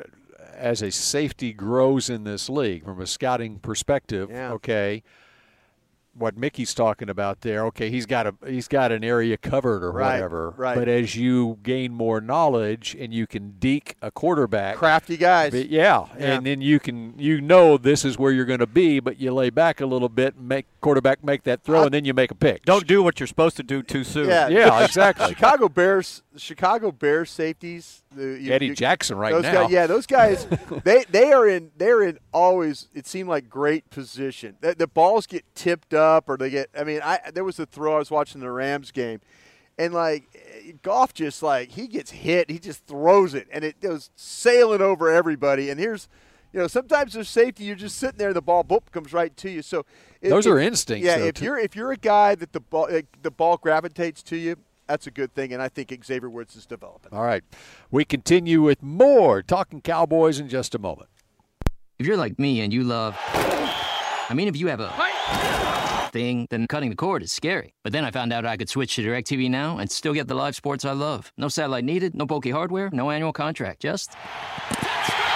as a safety grows in this league from a scouting perspective, Yeah. okay, what Mickey's talking about there, okay, he's got a he's got an area covered or Right, whatever. right. But as you gain more knowledge and you can deke a quarterback, Crafty guys. But yeah, Yeah. and then you can you know this is where you're going to be, but you lay back a little bit, and make quarterback make that throw, and then you make a pick. Don't do what you're supposed to do too soon. Yeah, Yeah, exactly. Chicago Bears, Chicago Bears safeties. The, you- Eddie you- Jackson right those now. Guys, yeah, those guys. they they are in they're in always. It seemed like great position. The, the balls get tipped up, or they get. I mean, I there was a throw I was watching the Rams game, and like golf, just like he gets hit, he just throws it, and it goes sailing over everybody. And here's. You know, sometimes there's safety. You're just sitting there, the ball boop comes right to you. So if- Those if- are instincts, Yeah, though, if too. you're if you're a guy that the ball eh, the ball gravitates to you, that's a good thing. And I think Xavier Woods is developing. All right, we continue with more talking Cowboys in just a moment. If you're like me and you love. I mean, if you have a thing, then cutting the cord is scary. But then I found out I could switch to DirecTV Now and still get the live sports I love. No satellite needed, no bulky hardware, no annual contract. Just.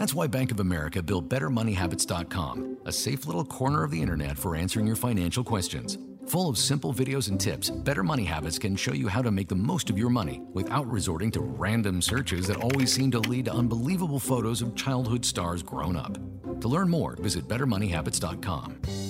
That's why Bank of America built BetterMoneyHabits.com, a safe little corner of the internet for answering your financial questions. Full of simple videos and tips, Better Money Habits can show you how to make the most of your money without resorting to random searches that always seem to lead to unbelievable photos of childhood stars grown up. To learn more, visit BetterMoneyHabits.com.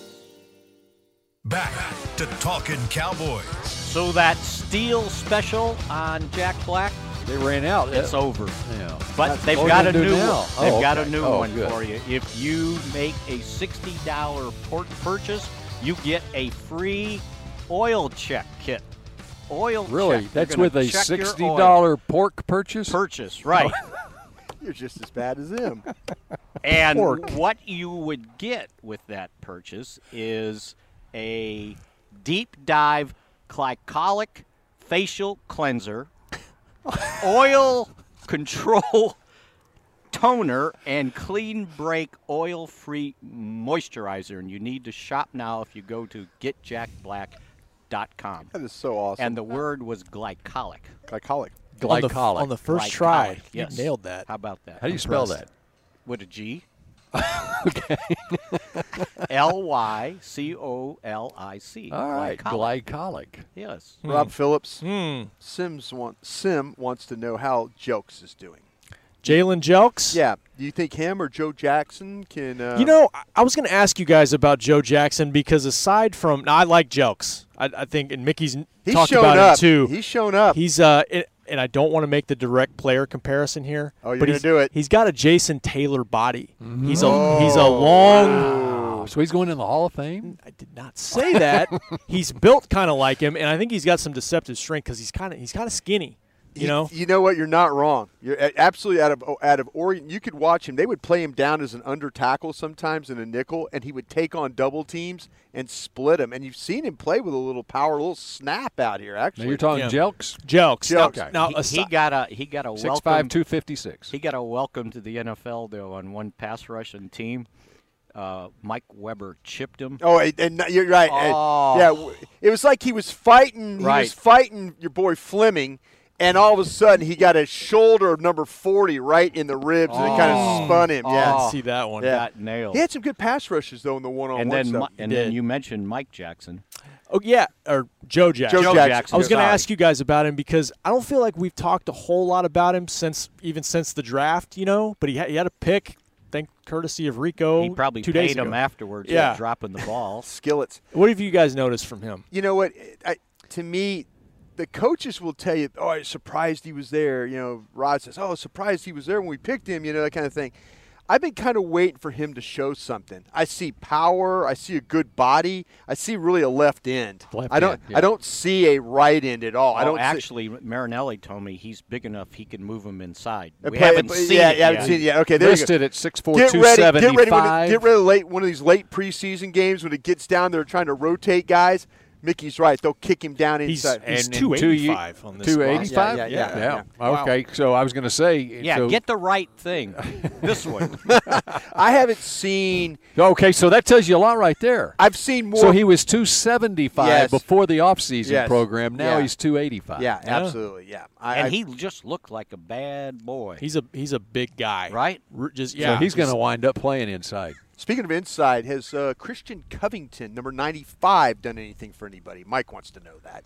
Back to Talking Cowboys. So that steel special on Jack Black, They ran out. it's Yeah. over. Yeah. But That's- they've what are got you a gonna do new now? one. They've Oh, got a new Oh, one good. for you. If you make a sixty dollar port purchase, you get a free oil check kit. Oil Really? check. They're That's with a check your sixty oil. dollar pork purchase. purchase, right? Oh. You're just as bad as him. And Pork. what you would get with that purchase is a deep dive glycolic facial cleanser, oil control toner, and clean break oil free moisturizer. And you need to shop now if you go to getjackblack.com. That is so awesome. And the word was glycolic. Glycolic. On the, Glycolic. on the first Glycolic, try, yes. you nailed that. How about that? How do you spell Impressed. that? With a G. okay. L Y C O L I C. All right, Glycolic. glycolic. Yes. Rob Phillips. Hmm. Sims want, Sim wants to know how Jokes is doing. Jalen Jelks. Yeah. Do you think him or Joe Jackson can? Uh, You know, I- I was going to ask you guys about Joe Jackson because aside from, now I like Jelks. I, I think, and Mickey's He's talked shown about up. him too. He's shown up. He's uh, it, and I don't want to make the direct player comparison here. Oh, you're but gonna do it. He's got a Jason Taylor body. Mm-hmm. He's a he's a long. Oh, so he's going in the Hall of Fame. I did not say that. he's built kind of like him, and I think he's got some deceptive strength because he's kind of he's kind of skinny. You know, You know what? You're not wrong. You're absolutely out of out of Oregon. You could watch him. They would play him down as an under tackle sometimes in a nickel, and he would take on double teams and split them. And you've seen him play with a little power, a little snap out here. Actually, Now you're talking Yeah. Jelks. Jelks. Jelks. Now, now he, he got a he got a Six welcome. five two fifty six. He got a welcome to the NFL though on one pass rushing team. Uh, Mike Weber chipped him. Oh, and, and you're right. And, Oh. yeah, it was like he was fighting. He Right. was fighting your boy Fleming, and all of a sudden he got a shoulder of number forty right in the ribs, and it kind of oh. spun him. Oh, I Yeah, didn't see that one. Yeah. Got nailed. he had some good pass rushes though in the one-on-one and then stuff. Mi- and then you mentioned Mike Jackson. Oh yeah, or Joe Jackson. Joe Joe Jackson. Jackson. I was going to ask you guys about him because I don't feel like we've talked a whole lot about him since even since the draft, you know. But he had, he had a pick, thank courtesy of Rico. He probably two paid days him afterwards Yeah. dropping the ball. Skillets. What have you guys noticed from him? you know what? I, to me, the coaches will tell you, "Oh, I was surprised he was there." You know, Rod says, "Oh, surprised he was there when we picked him." You know, that kind of thing. I've been kind of waiting for him to show something. I see power. I see a good body. I see really a left end. Left I don't. end, yeah. I don't see a right end at all. I Oh, don't see- actually, Marinelli told me he's big enough he can move him inside. We play- haven't uh, seen yeah, it yeah, I haven't seen it yet. Okay, there you. Listed at six four Get two ready, seventy get ready, when it, get ready late one of these late preseason games when it gets down there trying to rotate guys. Mickey's right; they'll kick him down He's- inside. he's And in 285 on this Two spot. eighty five. Yeah, yeah, yeah, Okay, so I was going to say. Yeah, so, get the right thing. this one. I haven't seen. Okay, so that tells you a lot right there. I've seen more. So he was 275 Yes. before the offseason Yes. program. Now Yeah. he's 285. yeah, absolutely. Yeah, I, and I- he just looked like a bad boy. He's a he's a big guy, right? R- Just So yeah, he's going to wind up playing inside. Speaking of inside, has uh, Christian Covington, number 95, done anything for anybody? Mike wants to know that.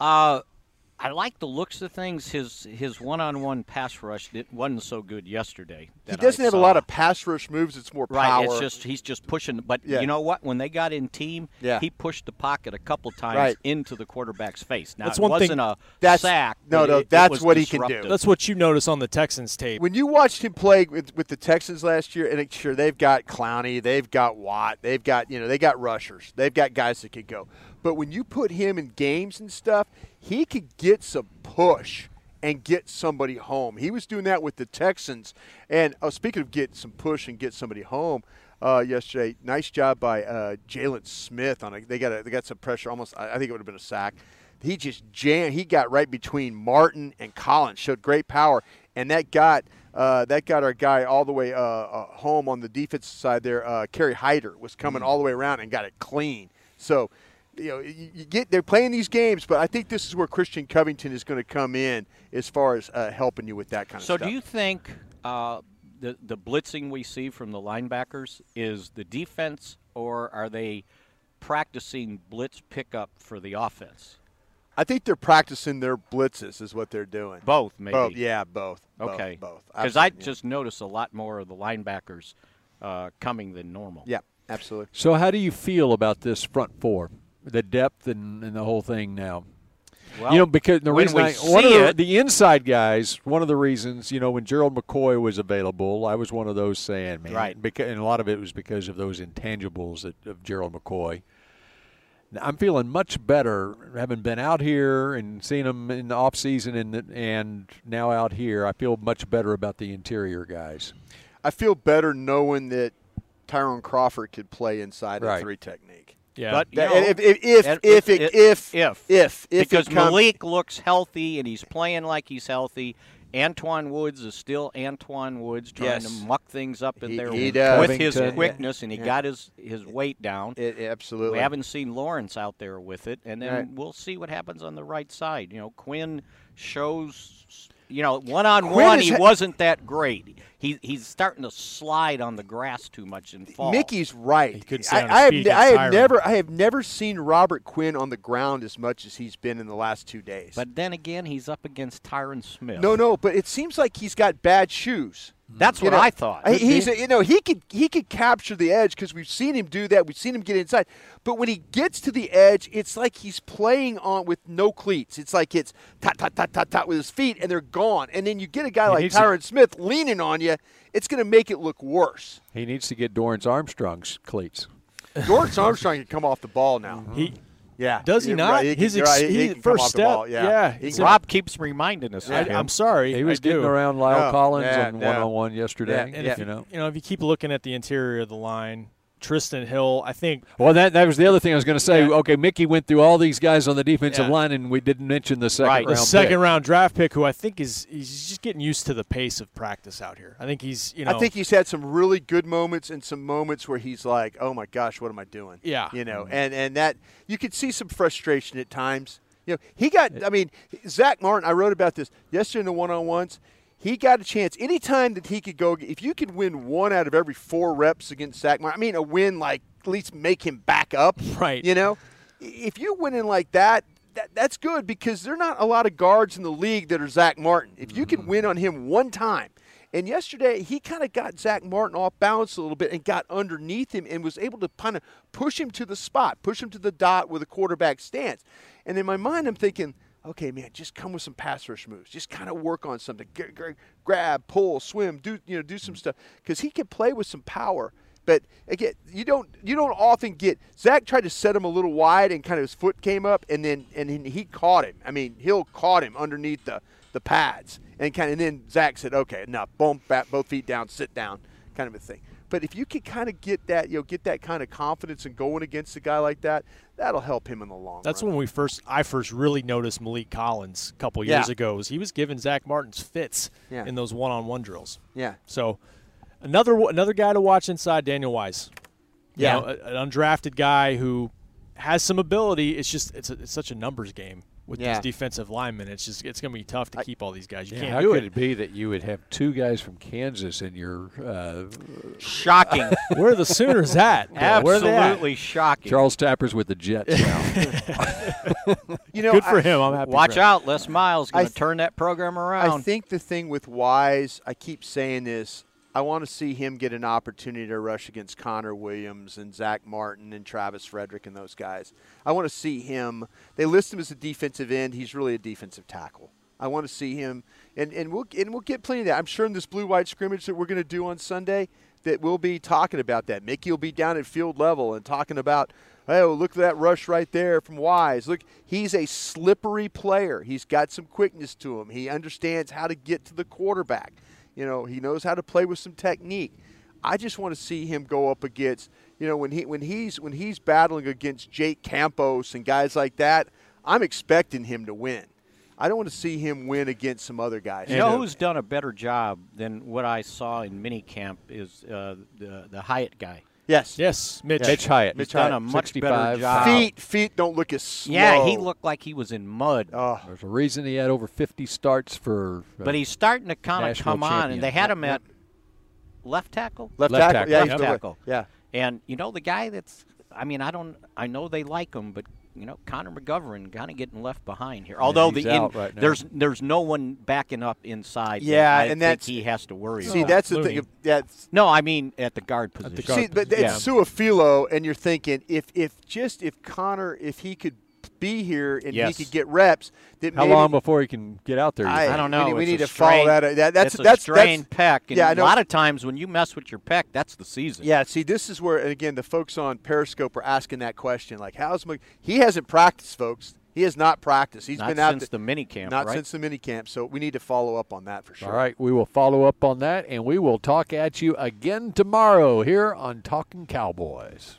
Uh, I like the looks of things. His his one-on-one pass rush it wasn't so good yesterday. He doesn't I have a lot of pass rush moves. It's more Right, power. it's just he's just pushing. But Yeah. you know what? When they got in team, Yeah. he pushed the pocket a couple times Right. into the quarterback's face. Now That's it one thing- wasn't a That's- sack. no, no, it- it that's was what he can do. That's what you notice on the Texans tape. when you watched him play with, with the Texans last year, and it, sure they've got Clowney, they've got Watt, they've got you know they got rushers, they've got guys that could go. But when you put him in games and stuff, he could get some push and get somebody home. He was doing that with the Texans. And oh, speaking of getting some push and get somebody home, uh, yesterday, nice job by uh, Jaylon Smith on a, they got a, they got some pressure. Almost, I I think it would have been a sack. He just jammed. He got right between Martin and Collins. Showed great power, and that got uh, that got our guy all the way uh, uh, home on the defensive side there. Uh, Kerry Hyder was coming all the way around and got it clean. So, you know, you, you get they're playing these games, but I think this is where Christian Covington is going to come in as far as uh, helping you with that kind of So stuff. So, do you think uh, the the blitzing we see from the linebackers is the defense, or are they practicing blitz pickup for the offense? I think they're practicing their blitzes, is what they're doing. Both, maybe. Both, yeah, both. both, Okay. both. Because I yeah. just noticed a lot more of the linebackers uh, coming than normal. Yeah, absolutely. So, how do you feel about this front four, the depth and, and the whole thing now? Well, you know, because the reason I, one of see the, it- the inside guys, one of the reasons, you know, when Gerald McCoy was available, I was one of those saying, man, Right. Because, and a lot of it was because of those intangibles that, of Gerald McCoy. I'm feeling much better having been out here and seen him in the off season and and now out here. I feel much better about the interior guys. I feel better knowing that Tyrone Crawford could play inside Right. a three technique. Yeah. But, you That- know, if, if, if, and- if, it, if, if, if, if, because it come- Maliek looks healthy and he's playing like he's healthy. Antwaun Woods is still Antwaun Woods trying Yes. to muck things up in He- there he with, does. with his Covington. quickness, and he Yeah. got his, his weight down. It, absolutely. We haven't seen Lawrence out there with it, and then Right. we'll see what happens on the right side. You know, Quinn shows, you know, one on one, he ha- wasn't that great. He he's starting to slide on the grass too much and fall. Mickey's right. couldn't I, I have, feet I have never, I have never seen Robert Quinn on the ground as much as he's been in the last two days. But then again, he's up against Tyron Smith. no, no, but it seems like he's got bad shoes. That's You what know, I thought. He's, a, you know, he could he could capture the edge because we've seen him do that. We've seen him get inside. But when he gets to the edge, it's like he's playing on with no cleats. It's like it's tot tot tot tot tot with his feet, and they're gone. And then you get a guy He like needs to- Tyron Smith leaning on you. It's going to make it look worse. He needs to get Dorance Armstrong's cleats. Dorance Armstrong can come off the ball now. He yeah, does he You're not? right. He can- His you're ex- right. He he- can come first off the step, ball. Yeah, yeah, He can- Rob keeps reminding us. I, of him. I'm sorry. He was I getting do. around Lyle Yeah, Collins yeah, on yeah. one on one yesterday. Yeah, And yeah. if You know. you know, if you keep looking at the interior of the line, Trysten Hill, I think Well, that that was the other thing I was going to say. Yeah. Okay, Mickey went through all these guys on the defensive Yeah. line, and we didn't mention the second Right. round. the second pick. round draft pick, who I think is he's just getting used to the pace of practice out here. I think he's you know I think he's had some really good moments and some moments where he's like, "Oh my gosh, what am I doing?" Yeah. you know, mm-hmm. and and that you could see some frustration at times. You know, he got. I mean, Zach Martin. I wrote about this yesterday in the one-on-ones. He got a chance anytime that he could go. If you could win one out of every four reps against Zach Martin, I mean, a win like at least make him back up. Right. You know, if you win in like that. That, that's good because there are not a lot of guards in the league that are Zach Martin. If you can mm-hmm. win on him one time, and yesterday, he kind of got Zach Martin off balance a little bit and got underneath him and was able to kind of push him to the spot, push him to the dot with a quarterback stance. And in my mind, I'm thinking, okay, man, just come with some pass rush moves. Just kind of work on something. G- g- grab, pull, swim, do you know, do some mm. stuff because he can play with some power. But again, you don't you don't often get Zach tried to set him a little wide and kind of his foot came up and then and then he caught him. I mean, Hill caught him underneath the the pads and kind of and then Zach said, okay, enough, boom, back, both feet down, sit down, kind of a thing. But if you can kind of get that, you know, get that kind of confidence and going against a guy like that, that'll help him in the long run. That's run. when we first I first really noticed Maliek Collins a couple Yeah. years ago. Was he was giving Zach Martin's fits Yeah. in those one-on-one drills. Yeah. So another another guy to watch inside Daniel Wise. You Yeah. know, an undrafted guy who has some ability. It's just it's, a, it's such a numbers game with Yeah. these defensive linemen. It's just it's going to be tough to keep all these guys. You Yeah, can't how do could it. it be that you would have two guys from Kansas in your uh, Shocking. Where are the Sooners at? Where at? Absolutely shocking. Charles Tapper's with the Jets now? You know, Good for I- him. I'm happy. Watch for him. out, Les Miles I going to th- turn that program around. I think the thing with Wise, I keep saying this. I want to see him get an opportunity to rush against Connor Williams and Zach Martin and Travis Frederick and those guys. I want to see him. They list him as a defensive end. He's really a defensive tackle. I want to see him, and, and we'll and we'll get plenty of that. I'm sure in this blue white scrimmage that we're going to do on Sunday, that we'll be talking about that. Mickey will be down at field level and talking about, oh, look at that rush right there from Wise. Look, he's a slippery player. He's got some quickness to him. He understands how to get to the quarterback. You know, he knows how to play with some technique. I just want to see him go up against, you know, when he when he's when he's battling against Jake Campos and guys like that. I'm expecting him to win. I don't want to see him win against some other guys. You know who's done a better job than what I saw in minicamp is uh, the the Hyatt guy. Yes. Yes, Mitch. Mitch Hyatt. Mitch He's done a much 65 better job. Feet, feet don't look as slow. Yeah, he looked like he was in mud. Oh, There's a reason he had over 50 starts for. uh, but he's starting to kind of national come on, and they had him at left tackle. left, Left tackle. tackle. Yeah, Left he's still- tackle. Yeah. And you know the guy that's I mean I don't I know they like him, but you know Connor McGovern kind of getting left behind here. Although he's the in, right there's there's no one backing up inside. that Yeah, I and think that's- he has to worry. See, about. that's the Looney. thing. That's no, I mean at the guard position. guard see, but position. it's Su'a-Filo, and you're thinking if if just if Connor if he could be here and Yes. he could get reps, that How maybe, long before he can get out there? I- I don't know. We need- we It's need a to follow that. That- that's- it's a that's- strained that's- pec. And yeah, I a know. lot of times when you mess with your pec, that's the season. Yeah, see, this is where, again, the folks on Periscope are asking that question. Like, how's Mc- he hasn't practiced, folks? He has not practiced. He's Not been out since the mini camp, Not right? since the mini camp. So we need to follow up on that for sure. All right, we will follow up on that, and we will talk at you again tomorrow here on Talking Cowboys.